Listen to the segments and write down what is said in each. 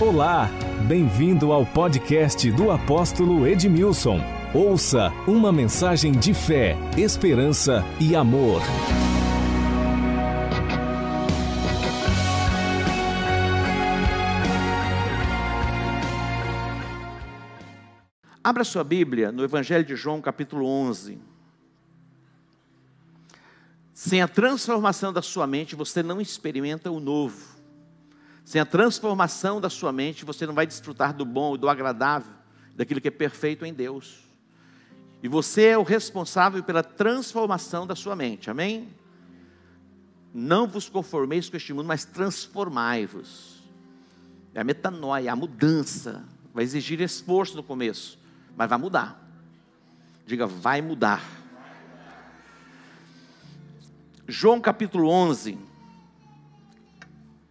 Olá, bem-vindo ao podcast do apóstolo Edmilson. Ouça uma mensagem de fé, esperança e amor. Abra sua Bíblia no Evangelho de João, capítulo 11. Sem a transformação da sua mente, você não experimenta o novo. Sem a transformação da sua mente, você não vai desfrutar do bom e do agradável, daquilo que é perfeito em Deus. E você é o responsável pela transformação da sua mente, amém? Não vos conformeis com este mundo, mas transformai-vos. É a metanoia, a mudança. Vai exigir esforço no começo, mas vai mudar. Diga, vai mudar. João capítulo 11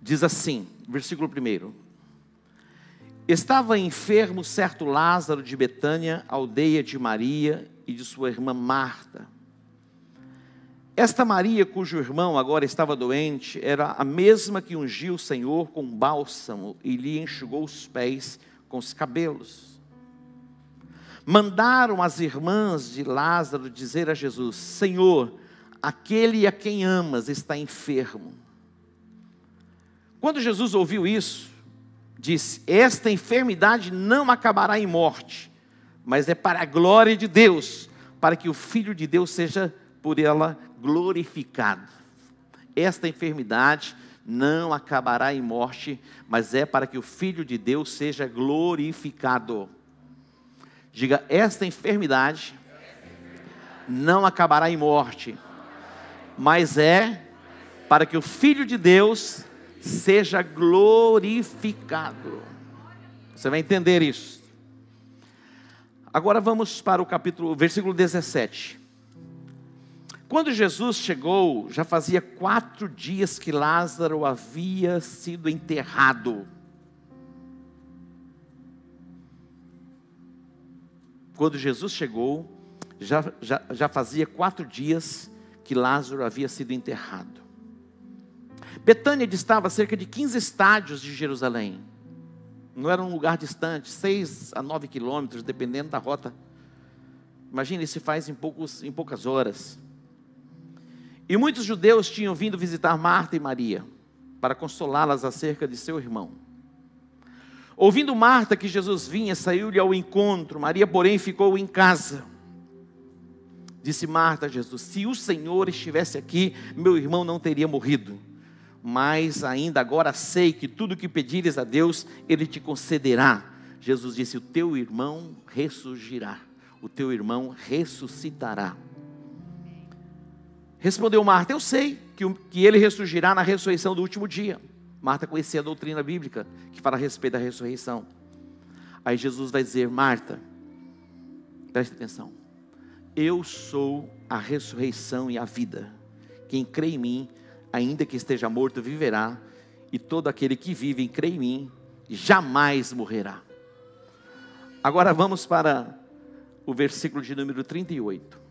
diz assim: versículo 1. Estava enfermo certo Lázaro de Betânia, aldeia de Maria e de sua irmã Marta. Esta Maria, cujo irmão agora estava doente, era a mesma que ungiu o Senhor com bálsamo e lhe enxugou os pés com os cabelos. Mandaram as irmãs de Lázaro dizer a Jesus: Senhor, aquele a quem amas está enfermo. Quando Jesus ouviu isso, disse: Esta enfermidade não acabará em morte, mas é para a glória de Deus, para que o Filho de Deus seja por ela glorificado. Esta enfermidade não acabará em morte, mas é para que o Filho de Deus seja glorificado. Diga: esta enfermidade não acabará em morte, mas é para que o Filho de Deus seja glorificado. Você vai entender isso. Agora vamos para o capítulo, versículo 17. Quando Jesus chegou, já fazia quatro dias que Lázaro havia sido enterrado. Quando Jesus chegou, já, já, já fazia quatro dias que Lázaro havia sido enterrado. Betânia distava cerca de 15 estádios de Jerusalém. Não era um lugar distante, 6 a 9 quilômetros, dependendo da rota. Imagine, se faz em, poucos, em poucas horas. E muitos judeus tinham vindo visitar Marta e Maria, para consolá-las acerca de seu irmão. Ouvindo Marta que Jesus vinha, saiu-lhe ao encontro, Maria, porém, ficou em casa. Disse Marta a Jesus: Se o Senhor estivesse aqui, meu irmão não teria morrido mas ainda agora sei que tudo que pedires a Deus, Ele te concederá. Jesus disse: O teu irmão ressurgirá, o teu irmão ressuscitará. Respondeu Marta: Eu sei que, que ele ressurgirá na ressurreição do último dia. Marta conhecia a doutrina bíblica que fala a respeito da ressurreição. Aí Jesus vai dizer: Marta, preste atenção, eu sou a ressurreição e a vida. Quem crê em mim, ainda que esteja morto, viverá, e todo aquele que vive e crê em mim, jamais morrerá. Agora vamos para o versículo de número 38.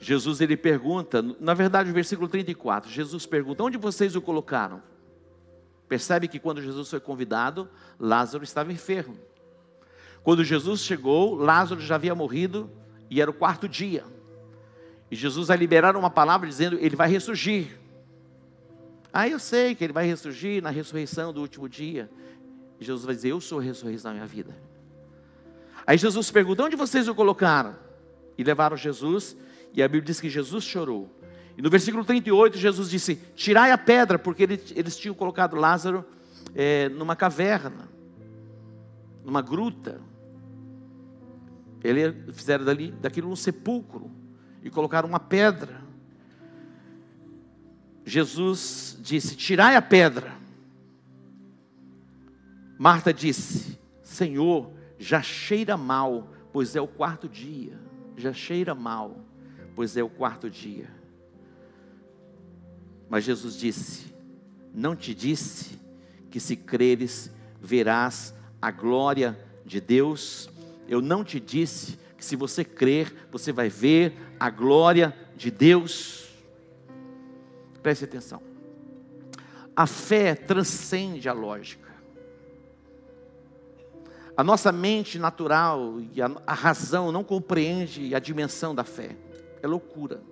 Jesus ele pergunta, na verdade o versículo 34, Jesus pergunta: onde vocês o colocaram? Percebe que quando Jesus foi convidado, Lázaro estava enfermo. Quando Jesus chegou, Lázaro já havia morrido e era o quarto dia. E Jesus vai liberar uma palavra dizendo: Ele vai ressurgir. Ah, eu sei que ele vai ressurgir na ressurreição do último dia. E Jesus vai dizer: Eu sou a ressurreição da minha vida. Aí Jesus pergunta: Onde vocês o colocaram? E levaram Jesus, e a Bíblia diz que Jesus chorou. E no versículo 38, Jesus disse: Tirai a pedra, porque eles tinham colocado Lázaro é, numa caverna, numa gruta. Ele fizeram dali, daquilo um sepulcro e colocaram uma pedra. Jesus disse: Tirai a pedra. Marta disse: Senhor, já cheira mal, pois é o quarto dia. Já cheira mal, pois é o quarto dia. Mas Jesus disse: Não te disse que se creres verás a glória de Deus? Eu não te disse se você crer, você vai ver a glória de Deus. Preste atenção. A fé transcende a lógica. A nossa mente natural e a, a razão não compreende a dimensão da fé. É loucura.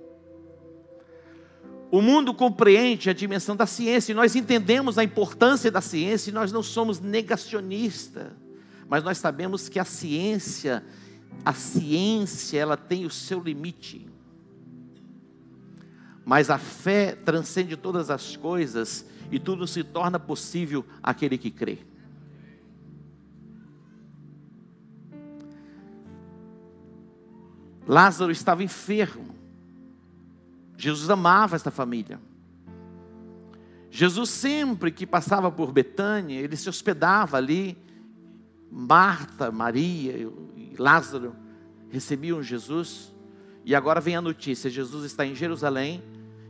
O mundo compreende a dimensão da ciência e nós entendemos a importância da ciência e nós não somos negacionistas, mas nós sabemos que a ciência, a ciência, ela tem o seu limite. Mas a fé transcende todas as coisas e tudo se torna possível àquele que crê. Lázaro estava enfermo. Jesus amava esta família. Jesus sempre que passava por Betânia, ele se hospedava ali. Marta, Maria e Lázaro recebiam Jesus. E agora vem a notícia: Jesus está em Jerusalém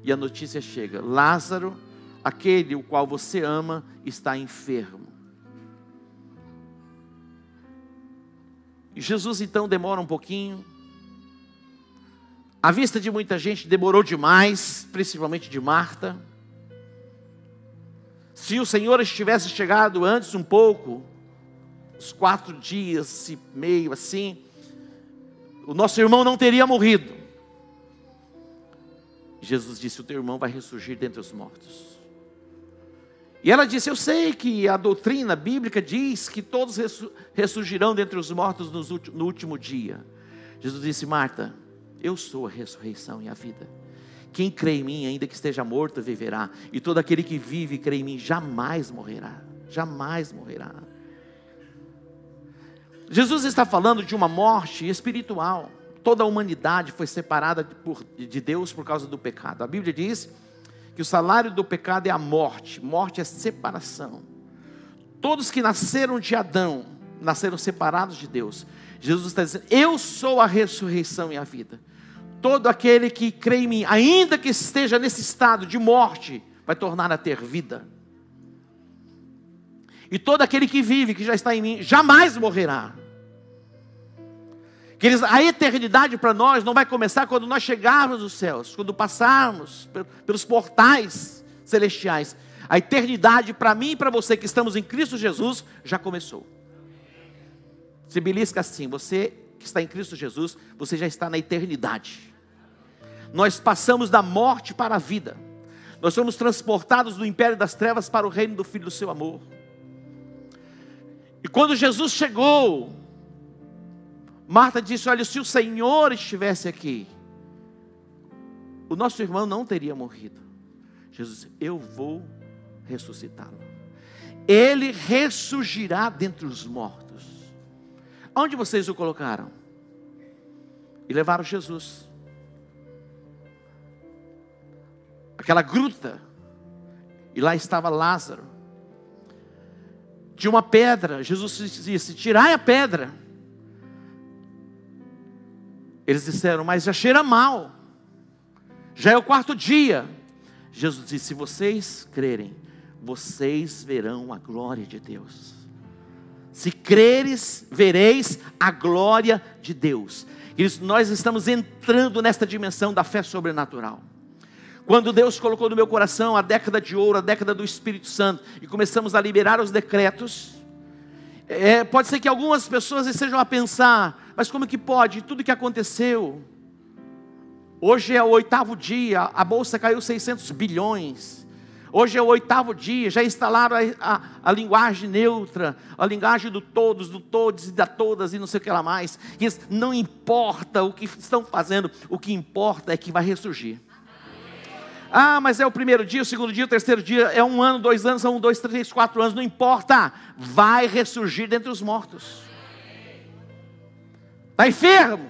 e a notícia chega: Lázaro, aquele o qual você ama, está enfermo. Jesus então demora um pouquinho, a vista de muita gente demorou demais, principalmente de Marta. Se o Senhor estivesse chegado antes um pouco, uns quatro dias e meio assim, o nosso irmão não teria morrido. Jesus disse: O teu irmão vai ressurgir dentre os mortos. E ela disse: Eu sei que a doutrina bíblica diz que todos ressurgirão dentre os mortos no último dia. Jesus disse: Marta, eu sou a ressurreição e a vida. Quem crê em mim, ainda que esteja morto, viverá. E todo aquele que vive e crê em mim jamais morrerá. Jamais morrerá. Jesus está falando de uma morte espiritual. Toda a humanidade foi separada de Deus por causa do pecado. A Bíblia diz que o salário do pecado é a morte. Morte é separação. Todos que nasceram de Adão nasceram separados de Deus. Jesus está dizendo: Eu sou a ressurreição e a vida. Todo aquele que crê em mim, ainda que esteja nesse estado de morte, vai tornar a ter vida. E todo aquele que vive, que já está em mim, jamais morrerá. Queridos, a eternidade para nós não vai começar quando nós chegarmos nos céus, quando passarmos pelos portais celestiais. A eternidade para mim e para você que estamos em Cristo Jesus já começou. Se belisca assim, você que está em Cristo Jesus, você já está na eternidade nós passamos da morte para a vida. Nós somos transportados do império das trevas para o reino do Filho do seu amor. E quando Jesus chegou, Marta disse: Olha, se o Senhor estivesse aqui, o nosso irmão não teria morrido. Jesus disse: Eu vou ressuscitá-lo. Ele ressurgirá dentre os mortos. Onde vocês o colocaram? E levaram Jesus. aquela gruta, e lá estava Lázaro. Tinha uma pedra, Jesus disse: Tirai a pedra. Eles disseram, mas já cheira mal, já é o quarto dia. Jesus disse: Se vocês crerem, vocês verão a glória de Deus. Se creres, vereis a glória de Deus. Isso, nós estamos entrando nesta dimensão da fé sobrenatural. Quando Deus colocou no meu coração a década de ouro, a década do Espírito Santo, e começamos a liberar os decretos, é, pode ser que algumas pessoas estejam a pensar, mas como que pode? Tudo que aconteceu. Hoje é o oitavo dia, a bolsa caiu 600 bilhões. Hoje é o oitavo dia, já instalaram a, a, a, linguagem neutra, a linguagem do todos, do todos e da todas e não sei o que lá mais. E não importa o que estão fazendo, o que importa é que vai ressurgir. Ah, mas é o primeiro dia, o segundo dia, o terceiro dia, é um ano, dois anos, são um, dois, três, quatro anos, não importa. Vai ressurgir dentre os mortos. Está enfermo.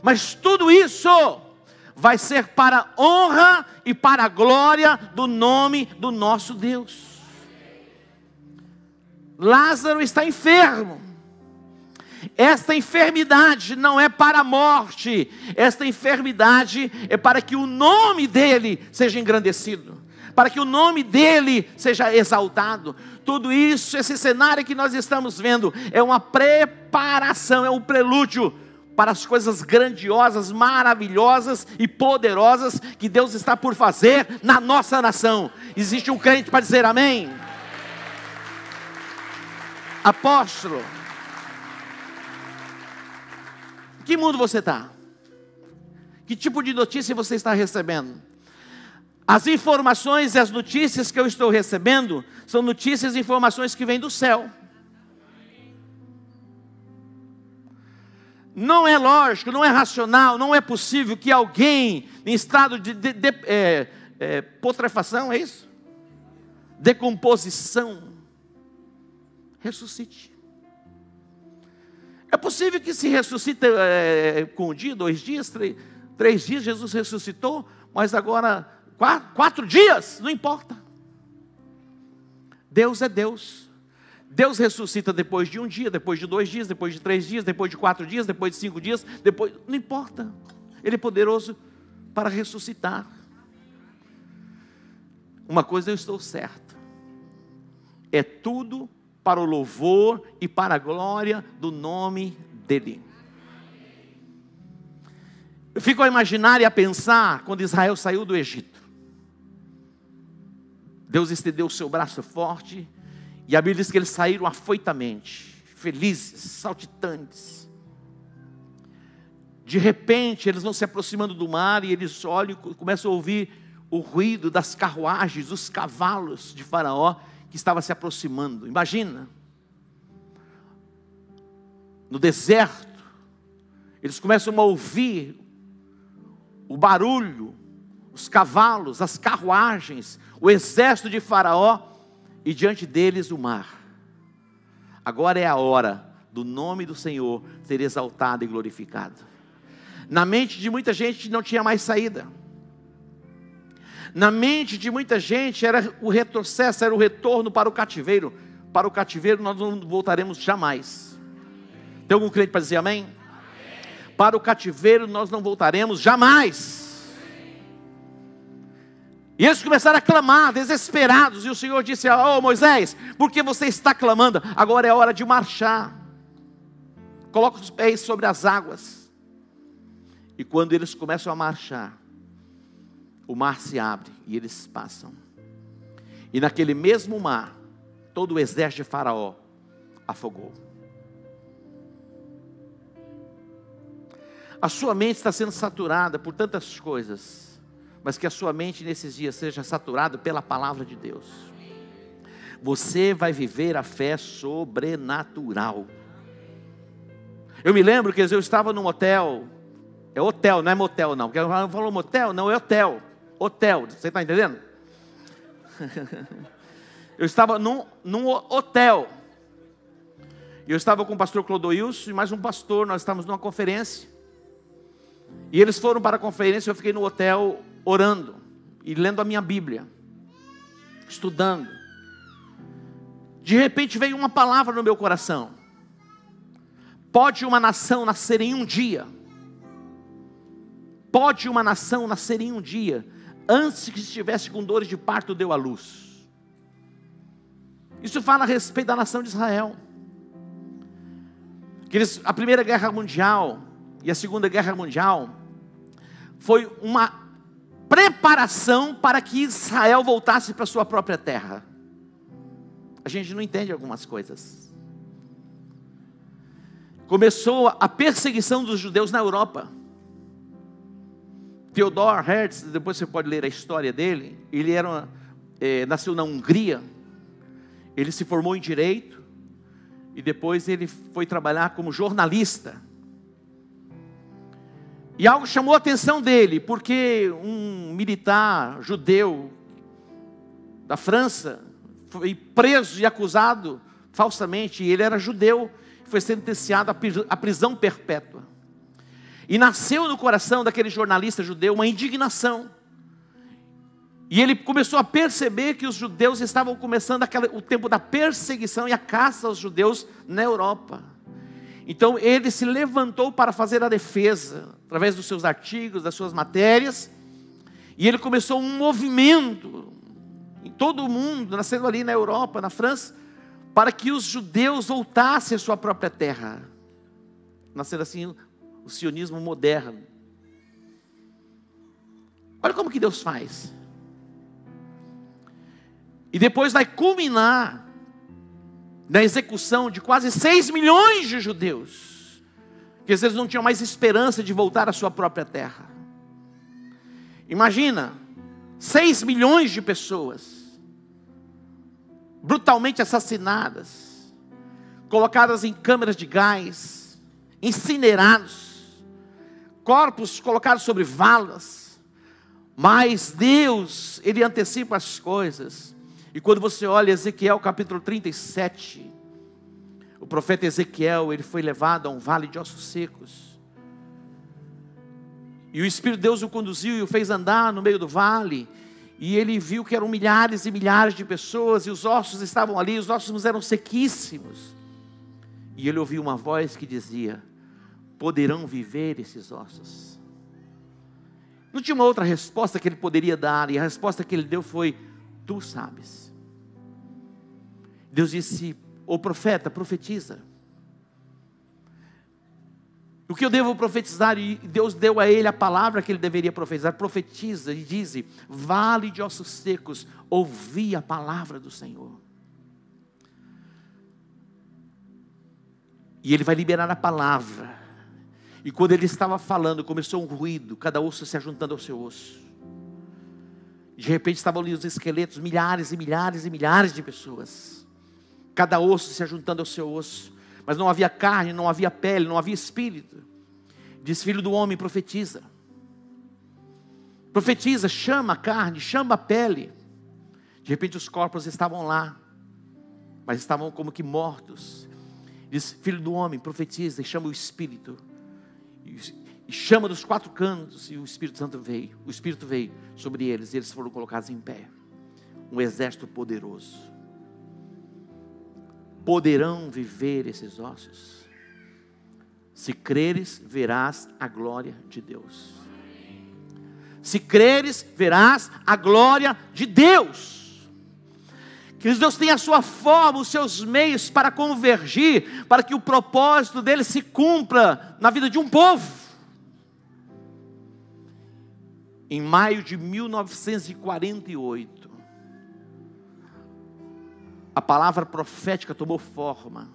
Mas tudo isso vai ser para a honra e para a glória do nome do nosso Deus. Lázaro está enfermo. Esta enfermidade não é para a morte, esta enfermidade é para que o nome dele seja engrandecido, para que o nome dele seja exaltado. Tudo isso, esse cenário que nós estamos vendo, é uma preparação, é um prelúdio para as coisas grandiosas, maravilhosas e poderosas que Deus está por fazer na nossa nação. Existe um crente para dizer amém? Apóstolo, que mundo você está? Que tipo de notícia você está recebendo? As informações e as notícias que eu estou recebendo são notícias e informações que vêm do céu. Não é lógico, não é racional, não é possível que alguém em estado de, de, de é, é, putrefação, é isso? Decomposição, ressuscite. É possível que se ressuscite é, com um dia, dois dias, três, três dias, Jesus ressuscitou, mas agora quatro, quatro dias, não importa. Deus é Deus. Deus ressuscita depois de um dia, depois de dois dias, depois de três dias, depois de quatro dias, depois de cinco dias, depois. Não importa. Ele é poderoso para ressuscitar. Uma coisa eu estou certo. É tudo para o louvor e para a glória do nome dEle. Eu fico a imaginar e a pensar quando Israel saiu do Egito. Deus estendeu o seu braço forte e a Bíblia diz que eles saíram afoitamente, felizes, saltitantes. De repente, eles vão se aproximando do mar e eles olham e começam a ouvir o ruído das carruagens, dos cavalos de Faraó que estava se aproximando. Imagina, no deserto, eles começam a ouvir o barulho, os cavalos, as carruagens, o exército de Faraó e diante deles o mar. Agora é a hora do nome do Senhor ser exaltado e glorificado. Na mente de muita gente não tinha mais saída. Na mente de muita gente era o retrocesso, era o retorno para o cativeiro. Para o cativeiro nós não voltaremos jamais. Tem algum crente para dizer amém? amém? Para o cativeiro nós não voltaremos jamais. E eles começaram a clamar, desesperados, e o Senhor disse: Oh Moisés, por que você está clamando? Agora é hora de marchar. Coloca os pés sobre as águas. E quando eles começam a marchar, o mar se abre e eles passam. E naquele mesmo mar, todo o exército de Faraó afogou. A sua mente está sendo saturada por tantas coisas mas que a sua mente nesses dias seja saturada pela palavra de Deus. Você vai viver a fé sobrenatural. Eu me lembro que eu estava num hotel, é hotel, não é motel não, porque eu falo motel, não é hotel, hotel, você está entendendo? eu estava num, num hotel, e eu estava com o pastor Clodoilson e mais um pastor, nós estávamos numa conferência, e eles foram para a conferência, eu fiquei no hotel orando e lendo a minha Bíblia, estudando. De repente veio uma palavra no meu coração. Pode uma nação nascer em um dia? Pode uma nação nascer em um dia, antes que estivesse com dores de parto, deu à luz? Isso fala a respeito da nação de Israel. A Primeira Guerra Mundial e a Segunda Guerra Mundial foi uma preparação para que Israel voltasse para sua própria terra. A gente não entende algumas coisas. Começou a perseguição dos judeus na Europa. Theodor Herzl, depois você pode ler a história dele. Ele era, é, nasceu na Hungria. Ele se formou em direito e depois ele foi trabalhar como jornalista. E algo chamou a atenção dele, porque um militar judeu da França foi preso e acusado falsamente, e ele era judeu, foi sentenciado à prisão perpétua. E nasceu no coração daquele jornalista judeu uma indignação. E ele começou a perceber que os judeus estavam começando aquela, o tempo da perseguição e a caça aos judeus na Europa. Então ele se levantou para fazer a defesa, através dos seus artigos, das suas matérias, e ele começou um movimento em todo o mundo, nascendo ali na Europa, na França, para que os judeus voltassem à sua própria terra. Nascendo assim o sionismo moderno. Olha como que Deus faz. E depois vai culminar na execução de quase 6 milhões de judeus, que eles não tinham mais esperança de voltar à sua própria terra. Imagina, 6 milhões de pessoas brutalmente assassinadas, colocadas em câmeras de gás, incinerados, corpos colocados sobre valas. Mas Deus, Ele antecipa as coisas. E quando você olha Ezequiel capítulo 37, o profeta Ezequiel, ele foi levado a um vale de ossos secos. E o Espírito de Deus o conduziu e o fez andar no meio do vale. E ele viu que eram milhares e milhares de pessoas, e os ossos estavam ali, os ossos eram sequíssimos. E ele ouviu uma voz que dizia: Poderão viver esses ossos? Não tinha uma outra resposta que ele poderia dar, e a resposta que ele deu foi: Tu sabes. Deus disse: O profeta, profetiza. O que eu devo profetizar? E Deus deu a ele a palavra que ele deveria profetizar. Profetiza e diz: Vale de ossos secos, ouvi a palavra do Senhor. E ele vai liberar a palavra. E quando ele estava falando, começou um ruído, cada osso se ajuntando ao seu osso. De repente estavam ali os esqueletos, milhares e milhares e milhares de pessoas. Cada osso se ajuntando ao seu osso mas não havia carne, não havia pele, não havia espírito. Diz filho do homem, profetiza. Profetiza, chama a carne, chama a pele. De repente os corpos estavam lá, mas estavam como que mortos. Diz filho do homem, profetiza e chama o espírito. E chama dos quatro cantos, e o Espírito Santo veio. O Espírito veio sobre eles, e eles foram colocados em pé. Um exército poderoso poderão viver esses ossos? Se creres, verás a glória de Deus. Se creres, verás a glória de Deus. Que Deus tem a sua forma, os seus meios para convergir, para que o propósito dele se cumpra na vida de um povo. Em maio de 1948, a palavra profética tomou forma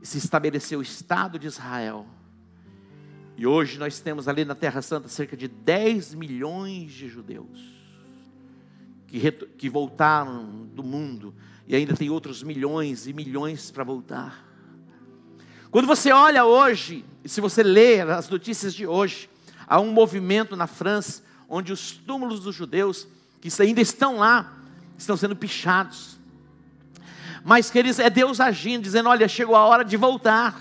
e se estabeleceu o Estado de Israel. E hoje nós temos ali na Terra Santa cerca de 10 milhões de judeus que, que voltaram do mundo e ainda tem outros milhões e milhões para voltar. Quando você olha hoje, e se você lê as notícias de hoje, há um movimento na França onde os túmulos dos judeus que ainda estão lá estão sendo pichados. Mas, queridos, é Deus agindo, dizendo: olha, chegou a hora de voltar.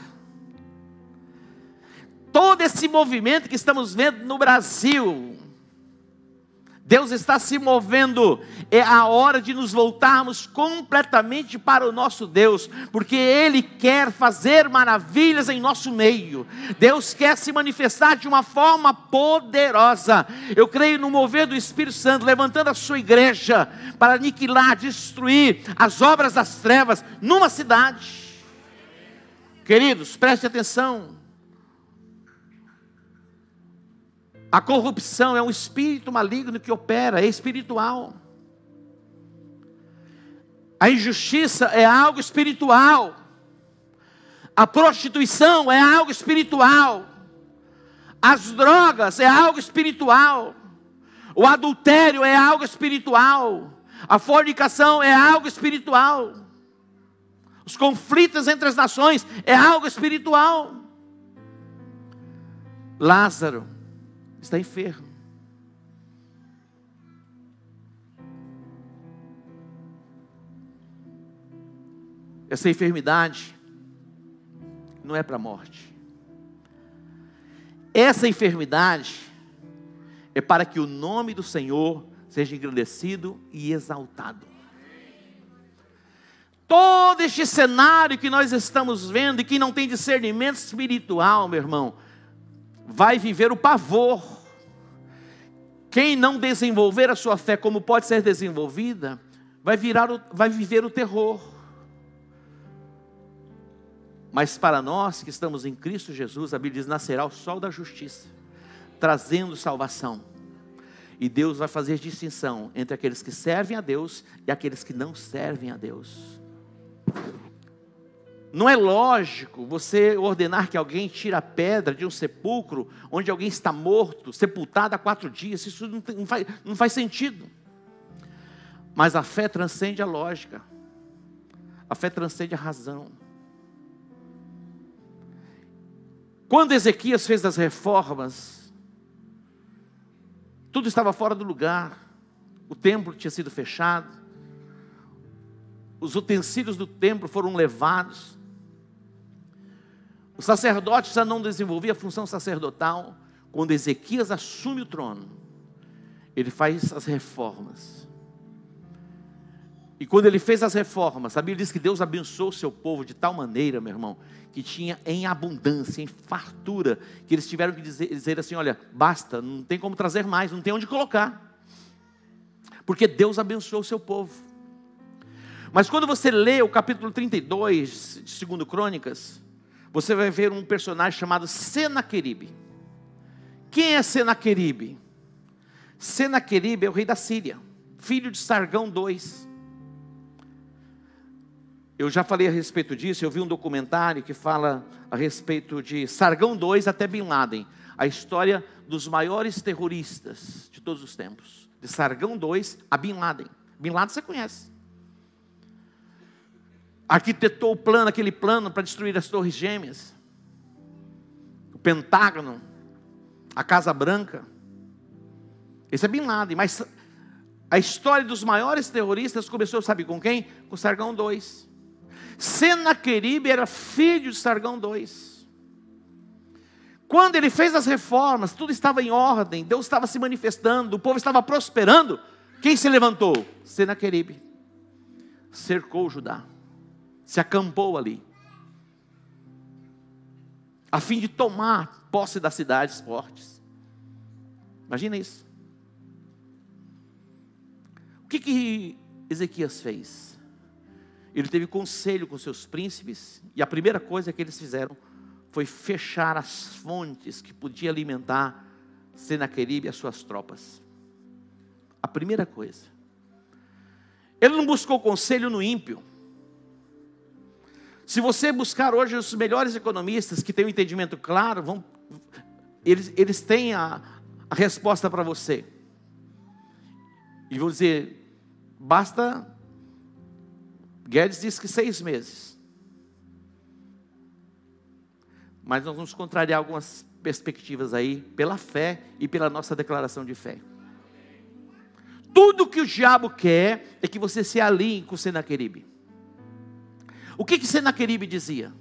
Todo esse movimento que estamos vendo no Brasil, Deus está se movendo, é a hora de nos voltarmos completamente para o nosso Deus, porque Ele quer fazer maravilhas em nosso meio, Deus quer se manifestar de uma forma poderosa. Eu creio no mover do Espírito Santo, levantando a sua igreja para aniquilar, destruir as obras das trevas numa cidade. Queridos, preste atenção. A corrupção é um espírito maligno que opera, é espiritual. A injustiça é algo espiritual. A prostituição é algo espiritual. As drogas é algo espiritual. O adultério é algo espiritual. A fornicação é algo espiritual. Os conflitos entre as nações é algo espiritual. Lázaro está enfermo. Essa enfermidade não é para a morte. Essa enfermidade é para que o nome do Senhor seja engrandecido e exaltado. Todo este cenário que nós estamos vendo, e quem não tem discernimento espiritual, meu irmão, vai viver o pavor. Quem não desenvolver a sua fé como pode ser desenvolvida, vai, virar o, vai viver o terror. Mas para nós que estamos em Cristo Jesus, a Bíblia diz: nascerá o sol da justiça, trazendo salvação. E Deus vai fazer distinção entre aqueles que servem a Deus e aqueles que não servem a Deus. Não é lógico você ordenar que alguém tire a pedra de um sepulcro onde alguém está morto, sepultado há quatro dias. Isso não, tem, não, faz, não faz sentido. Mas a fé transcende a lógica, a fé transcende a razão. Quando Ezequias fez as reformas, tudo estava fora do lugar, o templo tinha sido fechado, os utensílios do templo foram levados, o sacerdote já não desenvolvia a função sacerdotal. Quando Ezequias assume o trono, ele faz as reformas. E quando ele fez as reformas, a Bíblia diz que Deus abençoou o seu povo de tal maneira, meu irmão, que tinha em abundância, em fartura, que eles tiveram que dizer, dizer assim: olha, basta, não tem como trazer mais, não tem onde colocar. Porque Deus abençoou o seu povo. Mas quando você lê o capítulo 32 de 2 Crônicas, você vai ver um personagem chamado Senaqueribe. Quem é Senaqueribe? Senaqueribe é o rei da Síria, filho de Sargão II. Eu já falei a respeito disso, eu vi um documentário que fala a respeito de Sargão II até Bin Laden, a história dos maiores terroristas de todos os tempos, de Sargão II a Bin Laden. Bin Laden você conhece. Arquitetou o plano, aquele plano para destruir as Torres Gêmeas, o Pentágono, a Casa Branca. Esse é Bin Laden, mas a história dos maiores terroristas começou, sabe com quem? Com Sargão II. Senaqueribe era filho de Sargão II. Quando ele fez as reformas, tudo estava em ordem, Deus estava se manifestando, o povo estava prosperando. Quem se levantou? Senaqueribe. Cercou Judá. Se acampou ali. A fim de tomar posse das cidades fortes. Imagina isso. O que que Ezequias fez? Ele teve conselho com seus príncipes, e a primeira coisa que eles fizeram foi fechar as fontes que podia alimentar Senaqueribe e as suas tropas. A primeira coisa. Ele não buscou conselho no ímpio. Se você buscar hoje os melhores economistas que têm um entendimento claro, vão, eles, eles têm a, a resposta para você. E vão dizer: basta Guedes disse que seis meses. Mas nós vamos contrariar algumas perspectivas aí, pela fé e pela nossa declaração de fé. Tudo que o diabo quer é que você se alinhe com Senaqueribe. O que que Senaqueribe dizia?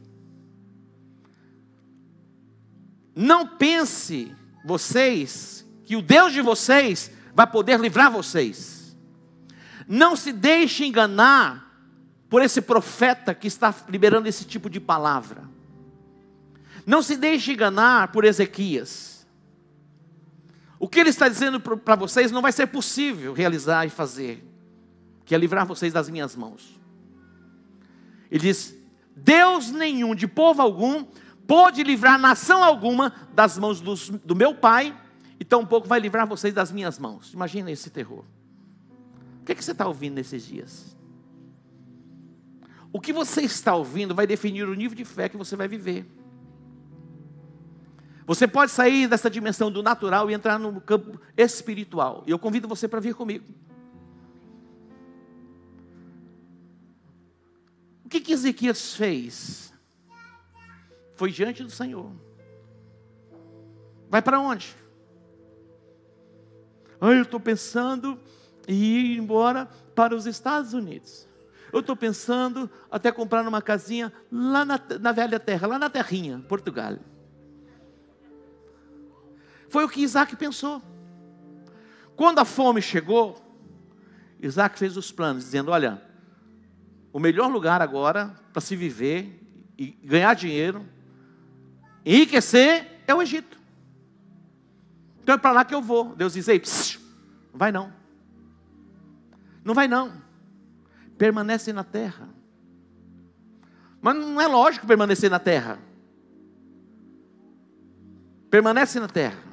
Não pense vocês que o Deus de vocês vai poder livrar vocês. Não se deixe enganar por esse profeta que está liberando esse tipo de palavra. Não se deixe enganar por Ezequias. O que ele está dizendo para vocês não vai ser possível realizar e fazer, que é livrar vocês das minhas mãos. Ele diz: Deus nenhum, de povo algum, pode livrar nação alguma das mãos dos, do meu Pai, e tampouco vai livrar vocês das minhas mãos. Imagina esse terror. O que, é que você está ouvindo nesses dias? O que você está ouvindo vai definir o nível de fé que você vai viver. Você pode sair dessa dimensão do natural e entrar no campo espiritual. E eu convido você para vir comigo. Que, que Ezequias fez? Foi diante do Senhor. Vai para onde? Ah, eu estou pensando em ir embora para os Estados Unidos. Eu estou pensando até comprar uma casinha lá na, na velha terra, lá na terrinha, Portugal. Foi o que Isaac pensou. Quando a fome chegou, Isaac fez os planos, dizendo: Olha, o melhor lugar agora para se viver e ganhar dinheiro, enriquecer, é o Egito. Então é para lá que eu vou. Deus diz: Ei, psiu, não vai não. Não vai não permanece na terra. Mas não é lógico permanecer na terra. Permanece na terra.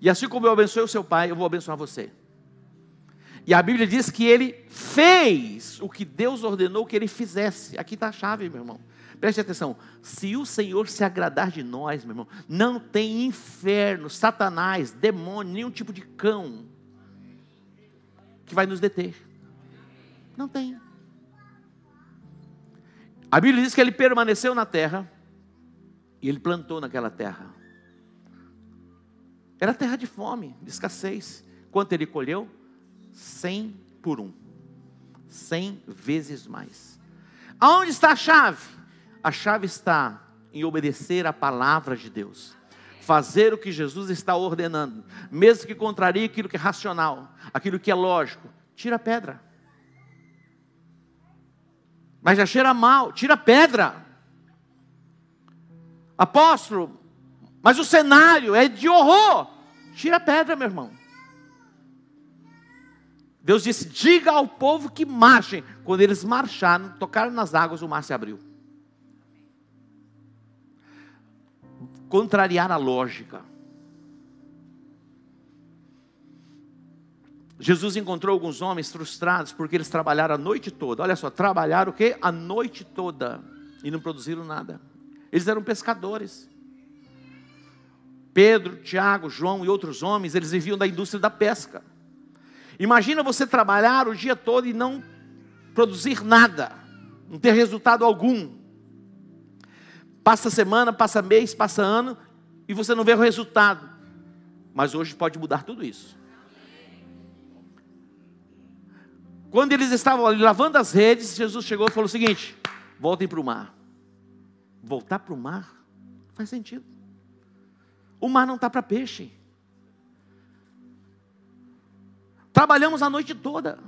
E assim como eu abençoei o seu pai, eu vou abençoar você. E a Bíblia diz que ele fez o que Deus ordenou que ele fizesse. Aqui está a chave, meu irmão. Preste atenção. Se o Senhor se agradar de nós, meu irmão, não tem inferno, satanás, demônio, nenhum tipo de cão que vai nos deter. Não tem. A Bíblia diz que ele permaneceu na terra e ele plantou naquela terra. Era terra de fome, de escassez. Quanto ele colheu? Cem por um. Cem vezes mais. Aonde está a chave? A chave está em obedecer a palavra de Deus. Fazer o que Jesus está ordenando, mesmo que contrarie aquilo que é racional, aquilo que é lógico. Tira a pedra. Mas já cheira mal, tira a pedra. Apóstolo, mas o cenário é de horror. Tira a pedra, meu irmão. Deus disse: diga ao povo que marchem. Quando eles marcharam, tocaram nas águas, o mar se abriu. Contrariar a lógica. Jesus encontrou alguns homens frustrados porque eles trabalharam a noite toda. Olha só, trabalharam o quê? A noite toda e não produziram nada. Eles eram pescadores. Pedro, Tiago, João e outros homens, eles viviam da indústria da pesca. Imagina você trabalhar o dia todo e não produzir nada, não ter resultado algum. Passa semana, passa mês, passa ano e você não vê o resultado. Mas hoje pode mudar tudo isso. Quando eles estavam ali lavando as redes, Jesus chegou e falou o seguinte: voltem para o mar. Voltar para o mar faz sentido. O mar não está para peixe. Trabalhamos a noite toda.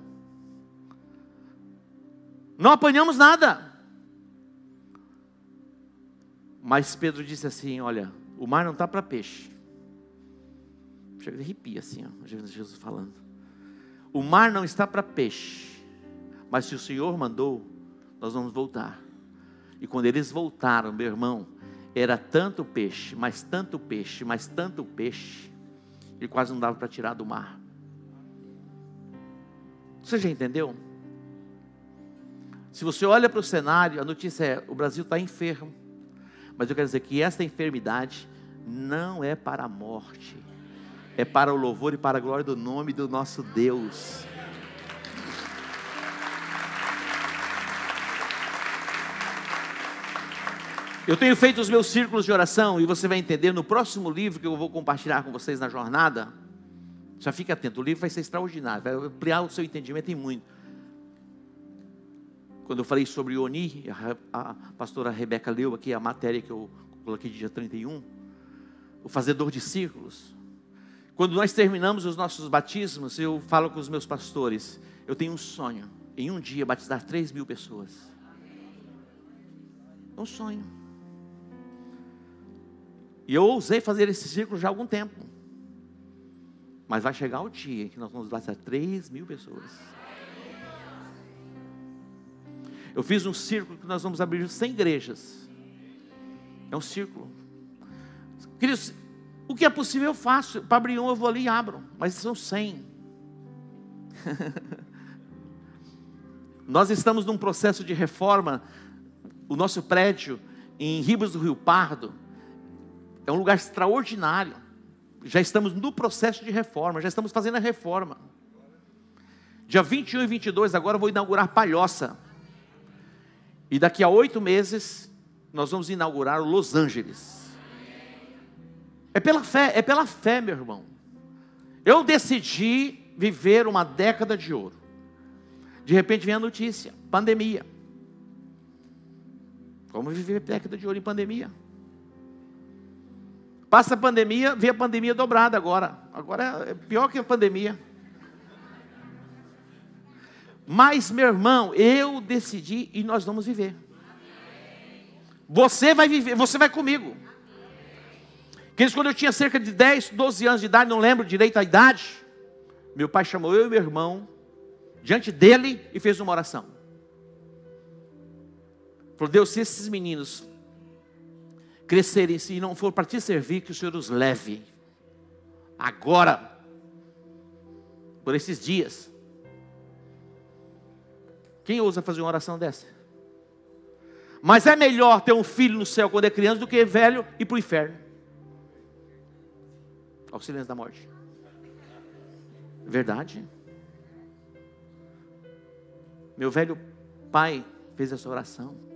Não apanhamos nada. Mas Pedro disse assim: Olha, o mar não está para peixe. Chega de arrepia assim, ó, Jesus falando. O mar não está para peixe, mas se o Senhor mandou, nós vamos voltar. E quando eles voltaram, meu irmão, era tanto peixe, mas tanto peixe, mas tanto peixe, ele quase não dava para tirar do mar. Você já entendeu? Se você olha para o cenário, a notícia é: o Brasil está enfermo. Mas eu quero dizer que essa enfermidade não é para a morte, é para o louvor e para a glória do nome do nosso Deus. Eu tenho feito os meus círculos de oração e você vai entender no próximo livro que eu vou compartilhar com vocês na jornada. Já fique atento, o livro vai ser extraordinário, vai ampliar o seu entendimento em muito. Quando eu falei sobre Oni, a, a pastora Rebeca leu aqui a matéria que eu coloquei dia 31, o fazedor de círculos. Quando nós terminamos os nossos batismos, eu falo com os meus pastores, eu tenho um sonho, em um dia batizar 3 mil pessoas. É um sonho. E eu ousei fazer esse círculo já há algum tempo. Mas vai chegar o dia em que nós vamos batizar 3 mil pessoas. Eu fiz um círculo que nós vamos abrir 100 igrejas. É um círculo. Queridos, o que é possível eu faço. Para abrir um eu vou ali e abro. Mas são cem. Nós estamos num processo de reforma. O nosso prédio em Ribas do Rio Pardo é um lugar extraordinário. Já estamos no processo de reforma, já estamos fazendo a reforma. Dia 21 e 22 agora eu vou inaugurar Palhoça. E daqui a oito meses nós vamos inaugurar Los Angeles. É pela fé, é pela fé, meu irmão. Eu decidi viver uma década de ouro. De repente vem a notícia: pandemia. Como viver década de ouro em pandemia? Passa a pandemia, vê a pandemia dobrada agora. Agora é pior que a pandemia. Mas, meu irmão, eu decidi e nós vamos viver. Você vai viver, você vai comigo. Queridos, quando eu tinha cerca de 10, 12 anos de idade, não lembro direito a idade, meu pai chamou eu e meu irmão diante dele e fez uma oração. Falou, Deus, se esses meninos crescerem e não for para te servir, que o Senhor os leve. Agora. Por esses dias. Quem ousa fazer uma oração dessa? Mas é melhor ter um filho no céu quando é criança do que velho e para o inferno. Ao silêncio da morte. Verdade. Meu velho pai fez essa oração.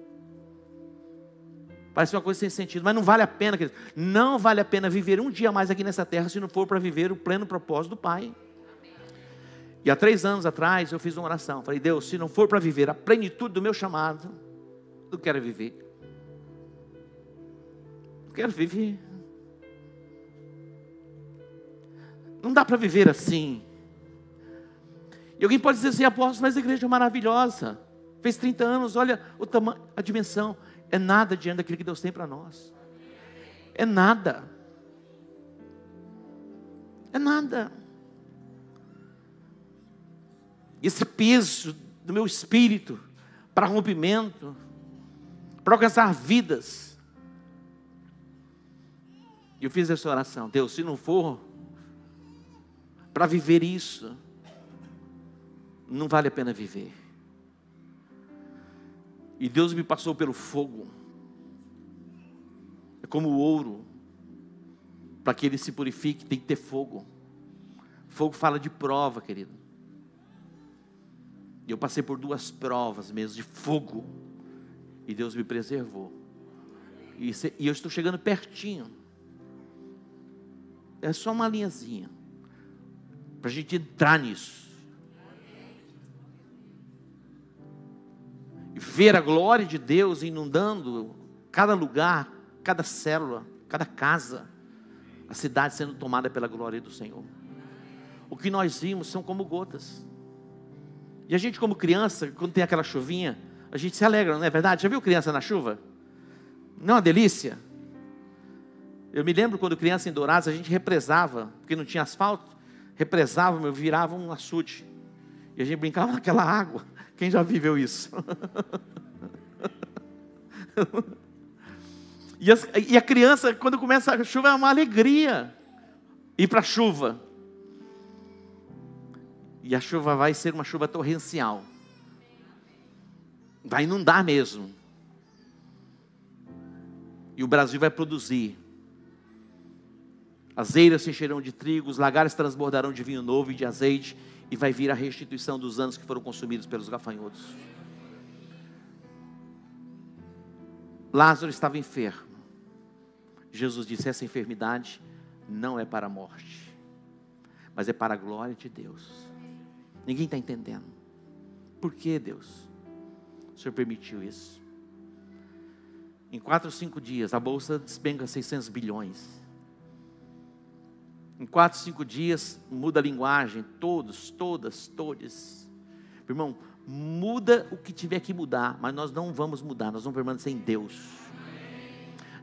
Parece uma coisa sem sentido, mas não vale a pena, querido. Não vale a pena viver um dia mais aqui nessa terra se não for para viver o pleno propósito do Pai. E há três anos atrás eu fiz uma oração. Falei, Deus, se não for para viver a plenitude do meu chamado, eu quero viver. Eu quero viver. Não dá para viver assim. E alguém pode dizer assim, apóstolo, mas a igreja é maravilhosa. Fez 30 anos, olha o tamanho, a dimensão. É nada diante daquilo que Deus tem para nós. É nada. É nada. Esse peso do meu espírito para rompimento, para alcançar vidas. Eu fiz essa oração. Deus, se não for para viver isso, não vale a pena viver. E Deus me passou pelo fogo. É como o ouro. Para que ele se purifique, tem que ter fogo. Fogo fala de prova, querido. E eu passei por duas provas mesmo de fogo. E Deus me preservou. E, eu estou chegando pertinho. É só uma linhazinha. Para a gente entrar nisso. Ver a glória de Deus inundando cada lugar, cada célula, cada casa, a cidade sendo tomada pela glória do Senhor. O que nós vimos são como gotas. E a gente, como criança, quando tem aquela chuvinha, a gente se alegra, não é verdade? Já viu criança na chuva? Não é uma delícia? Eu me lembro quando criança em Dourados, a gente represava, porque não tinha asfalto, represava, virava um açude. E a gente brincava naquela água. Quem já viveu isso? e, as, e, a criança, quando começa a chuva, é uma alegria ir para a chuva. E a chuva vai ser uma chuva torrencial. Vai inundar mesmo. E o Brasil vai produzir. As eiras se encherão de trigo, os lagares transbordarão de vinho novo e de azeite e vai vir a restituição dos anos que foram consumidos pelos gafanhotos. Lázaro estava enfermo. Jesus disse: essa enfermidade não é para a morte, mas é para a glória de Deus. Ninguém está entendendo. Por que Deus? O Senhor permitiu isso. Em quatro ou cinco dias, a bolsa despenca 600 bilhões. Em quatro, cinco dias, muda a linguagem. Todos, todas, todos. Irmão, muda o que tiver que mudar, mas nós não vamos mudar, nós vamos permanecer em Deus.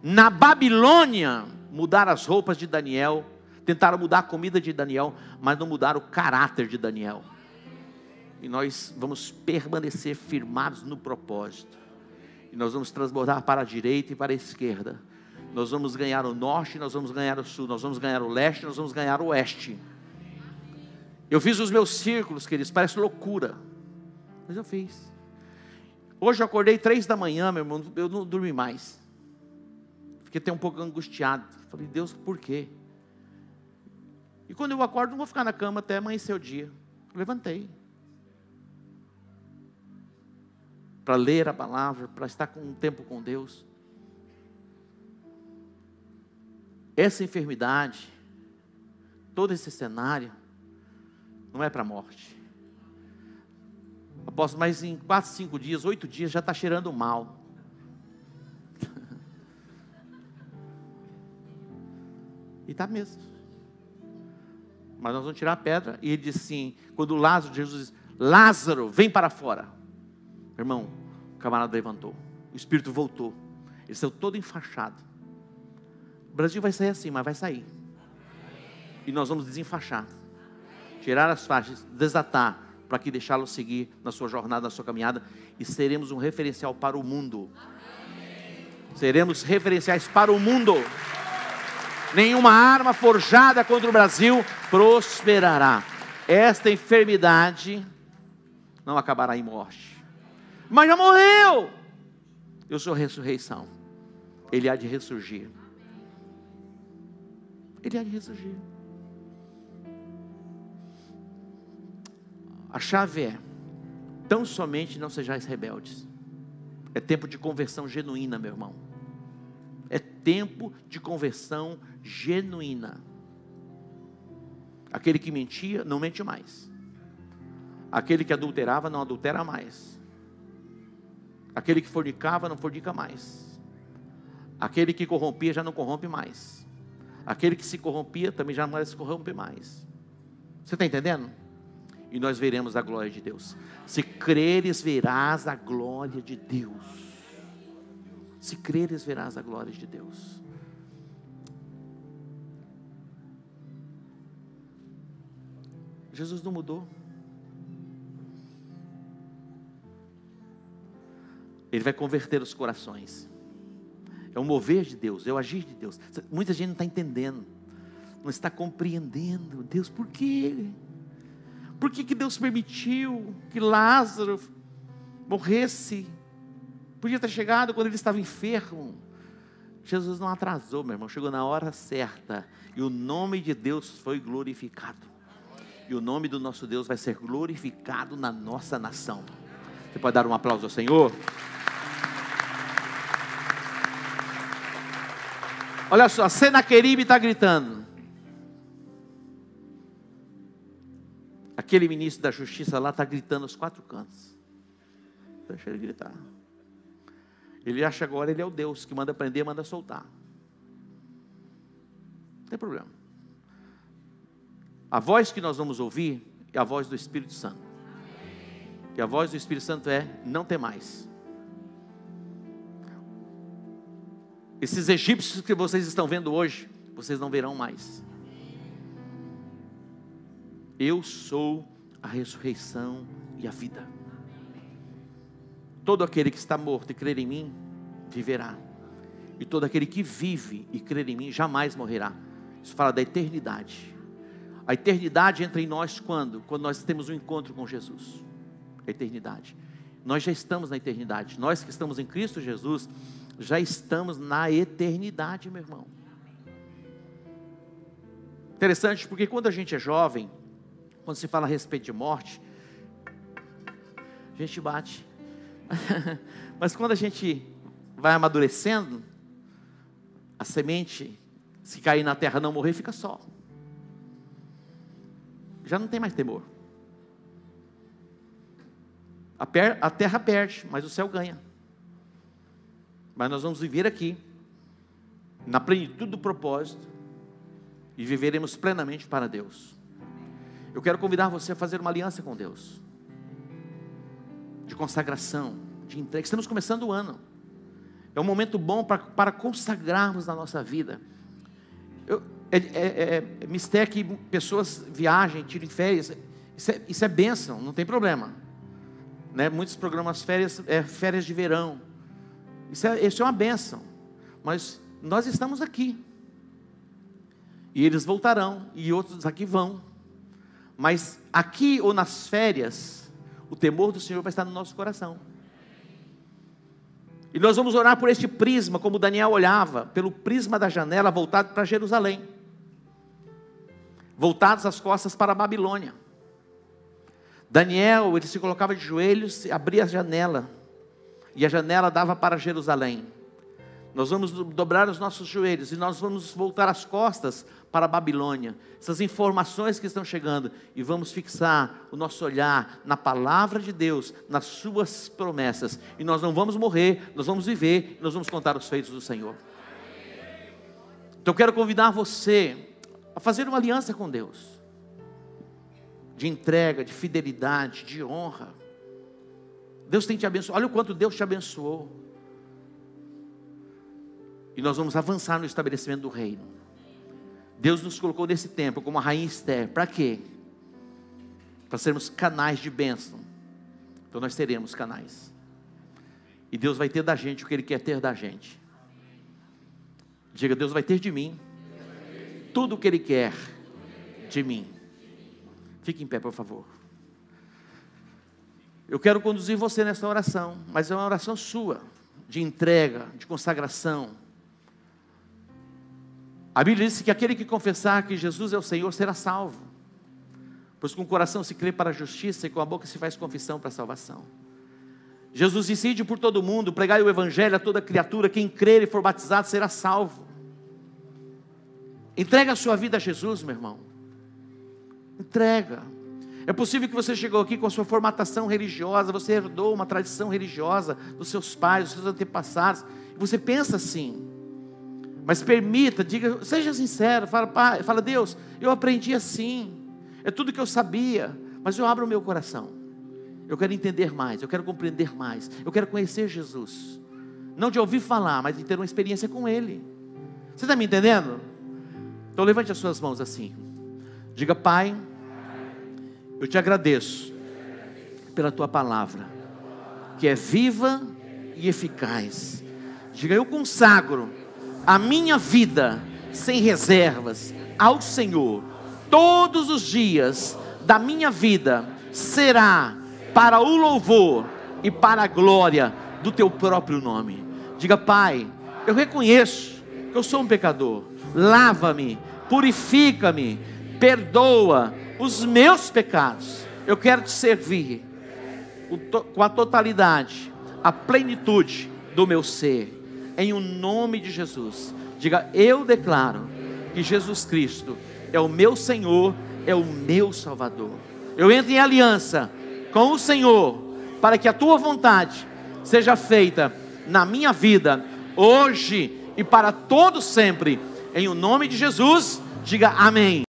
Na Babilônia, mudaram as roupas de Daniel, tentaram mudar a comida de Daniel, mas não mudaram o caráter de Daniel. E nós vamos permanecer firmados no propósito. E nós vamos transbordar para a direita e para a esquerda nós vamos ganhar o norte, nós vamos ganhar o sul, nós vamos ganhar o leste, nós vamos ganhar o oeste. Eu fiz os meus círculos, queridos, parece loucura, mas eu fiz. Hoje eu acordei três da manhã, meu irmão, eu não dormi mais. Fiquei até um pouco angustiado. Falei, Deus, por quê? E quando eu acordo, não vou ficar na cama até amanhecer o dia. Eu levantei. Para ler a palavra, para estar com um tempo com Deus. Essa enfermidade, todo esse cenário, não é para a morte. Apóstolo, mas em quatro, cinco dias, oito dias já está cheirando mal. e está mesmo. Mas nós vamos tirar a pedra. E ele disse assim: quando Lázaro, Jesus disse, Lázaro, vem para fora. Irmão, o camarada levantou. O espírito voltou. Ele saiu todo enfaixado. O Brasil vai sair assim, mas vai sair. E nós vamos desenfaixar. Tirar as faixas, desatar. para que deixá-lo seguir na sua jornada, na sua caminhada e seremos um referencial para o mundo. Seremos referenciais para o mundo. Nenhuma arma forjada contra o Brasil prosperará. Esta enfermidade não acabará em morte. Mas já morreu. Eu sou ressurreição. Ele há de ressurgir. Ele há de ressurgir. A chave é: tão somente não sejais rebeldes. É tempo de conversão genuína, meu irmão. É tempo de conversão genuína. Aquele que mentia, não mente mais. Aquele que adulterava, não adultera mais. Aquele que fornicava, não fornica mais. Aquele que corrompia, já não corrompe mais. Aquele que se corrompia, também já não se corrompe mais. Você está entendendo? E nós veremos a glória de Deus. Se creres, verás a glória de Deus. Se creres, verás a glória de Deus. Jesus não mudou. Ele vai converter os corações. É o mover de Deus, é o agir de Deus. Muita gente não está entendendo, não está compreendendo. Deus, por quê? Por que, que Deus permitiu que Lázaro morresse? Podia ter chegado quando ele estava enfermo. Jesus não atrasou, meu irmão, chegou na hora certa. E o nome de Deus foi glorificado. E o nome do nosso Deus vai ser glorificado na nossa nação. Você pode dar um aplauso ao Senhor? Olha só, Senaqueribe está gritando. Aquele ministro da justiça lá está gritando aos quatro cantos. Deixa ele gritar. Ele acha agora ele é o Deus que manda prender, manda soltar. Não tem problema. A voz que nós vamos ouvir é a voz do Espírito Santo. E a voz do Espírito Santo é: não tem mais. Esses egípcios que vocês estão vendo hoje, vocês não verão mais. Eu sou a ressurreição e a vida. Todo aquele que está morto e crer em mim, viverá. E todo aquele que vive e crer em mim, jamais morrerá. Isso fala da eternidade. A eternidade entra em nós quando? Quando nós temos um encontro com Jesus. A eternidade. Nós já estamos na eternidade. Nós que estamos em Cristo Jesus, já estamos na eternidade, meu irmão. Interessante, porque quando a gente é jovem, quando se fala a respeito de morte, a gente bate. Mas quando a gente vai amadurecendo, a semente, se cair na terra não morrer, fica só. Já não tem mais temor. A, terra perde, mas o céu ganha mas nós vamos viver aqui, na plenitude do propósito, e viveremos plenamente para Deus. Eu quero convidar você a fazer uma aliança com Deus, de consagração, de entrega. Estamos começando o ano, é um momento bom para, para consagrarmos na nossa vida. Eu, é, é, é, mistério que pessoas viajem, tirem férias, isso é, isso é bênção, não tem problema. Né? Muitos programas férias, é férias de verão isso é, isso é uma benção. Mas nós estamos aqui. E eles voltarão, e outros aqui vão. Mas aqui ou nas férias, o temor do Senhor vai estar no nosso coração. E nós vamos orar por este prisma, como Daniel olhava, pelo prisma da janela voltado para Jerusalém. Voltados as costas para a Babilônia. Daniel, ele se colocava de joelhos, abria a janela e a janela dava para Jerusalém. Nós vamos dobrar os nossos joelhos e nós vamos voltar as costas para a Babilônia. Essas informações que estão chegando e vamos fixar o nosso olhar na palavra de Deus, nas suas promessas. E nós não vamos morrer, nós vamos viver, nós vamos contar os feitos do Senhor. Então eu quero convidar você a fazer uma aliança com Deus. De entrega, de fidelidade, de honra. Deus tem te abençoado. Olha o quanto Deus te abençoou. E nós vamos avançar no estabelecimento do reino. Deus nos colocou nesse tempo como a rainha Esther. Para quê? para sermos canais de bênção. Então nós teremos canais. E Deus vai ter da gente o que Ele quer ter da gente. Diga, Deus vai ter de mim tudo o que Ele quer de mim. Fique em pé, por favor. Eu quero conduzir você nessa oração, mas é uma oração sua, de entrega, de consagração. A Bíblia diz que aquele que confessar que Jesus é o Senhor será salvo. Pois com o coração se crê para a justiça e com a boca se faz confissão para a salvação. Jesus incide por todo mundo, pregai o evangelho a toda criatura, quem crer e for batizado será salvo. Entrega a sua vida a Jesus, meu irmão. Entrega. É possível que você chegou aqui com a sua formatação religiosa, você herdou uma tradição religiosa dos seus pais, dos seus antepassados, e você pensa assim. Mas permita, diga, seja sincero, fala, pai, fala, Deus, eu aprendi assim, é tudo que eu sabia, mas eu abro o meu coração. Eu quero entender mais, eu quero compreender mais, eu quero conhecer Jesus. Não de ouvir falar, mas de ter uma experiência com Ele. Você está me entendendo? Então levante as suas mãos assim. Diga, Pai, eu te agradeço pela tua palavra, que é viva e eficaz. Diga, eu consagro a minha vida sem reservas ao Senhor. Todos os dias da minha vida será para o louvor e para a glória do teu próprio nome. Diga, Pai, eu reconheço que eu sou um pecador. Lava-me, purifica-me, perdoa os meus pecados. Eu quero te servir com a totalidade, a plenitude do meu ser. Em o nome de Jesus. Diga, eu declaro que Jesus Cristo é o meu Senhor, é o meu Salvador. Eu entro em aliança com o Senhor para que a tua vontade seja feita na minha vida, hoje e para todo sempre. Em o nome de Jesus, diga amém.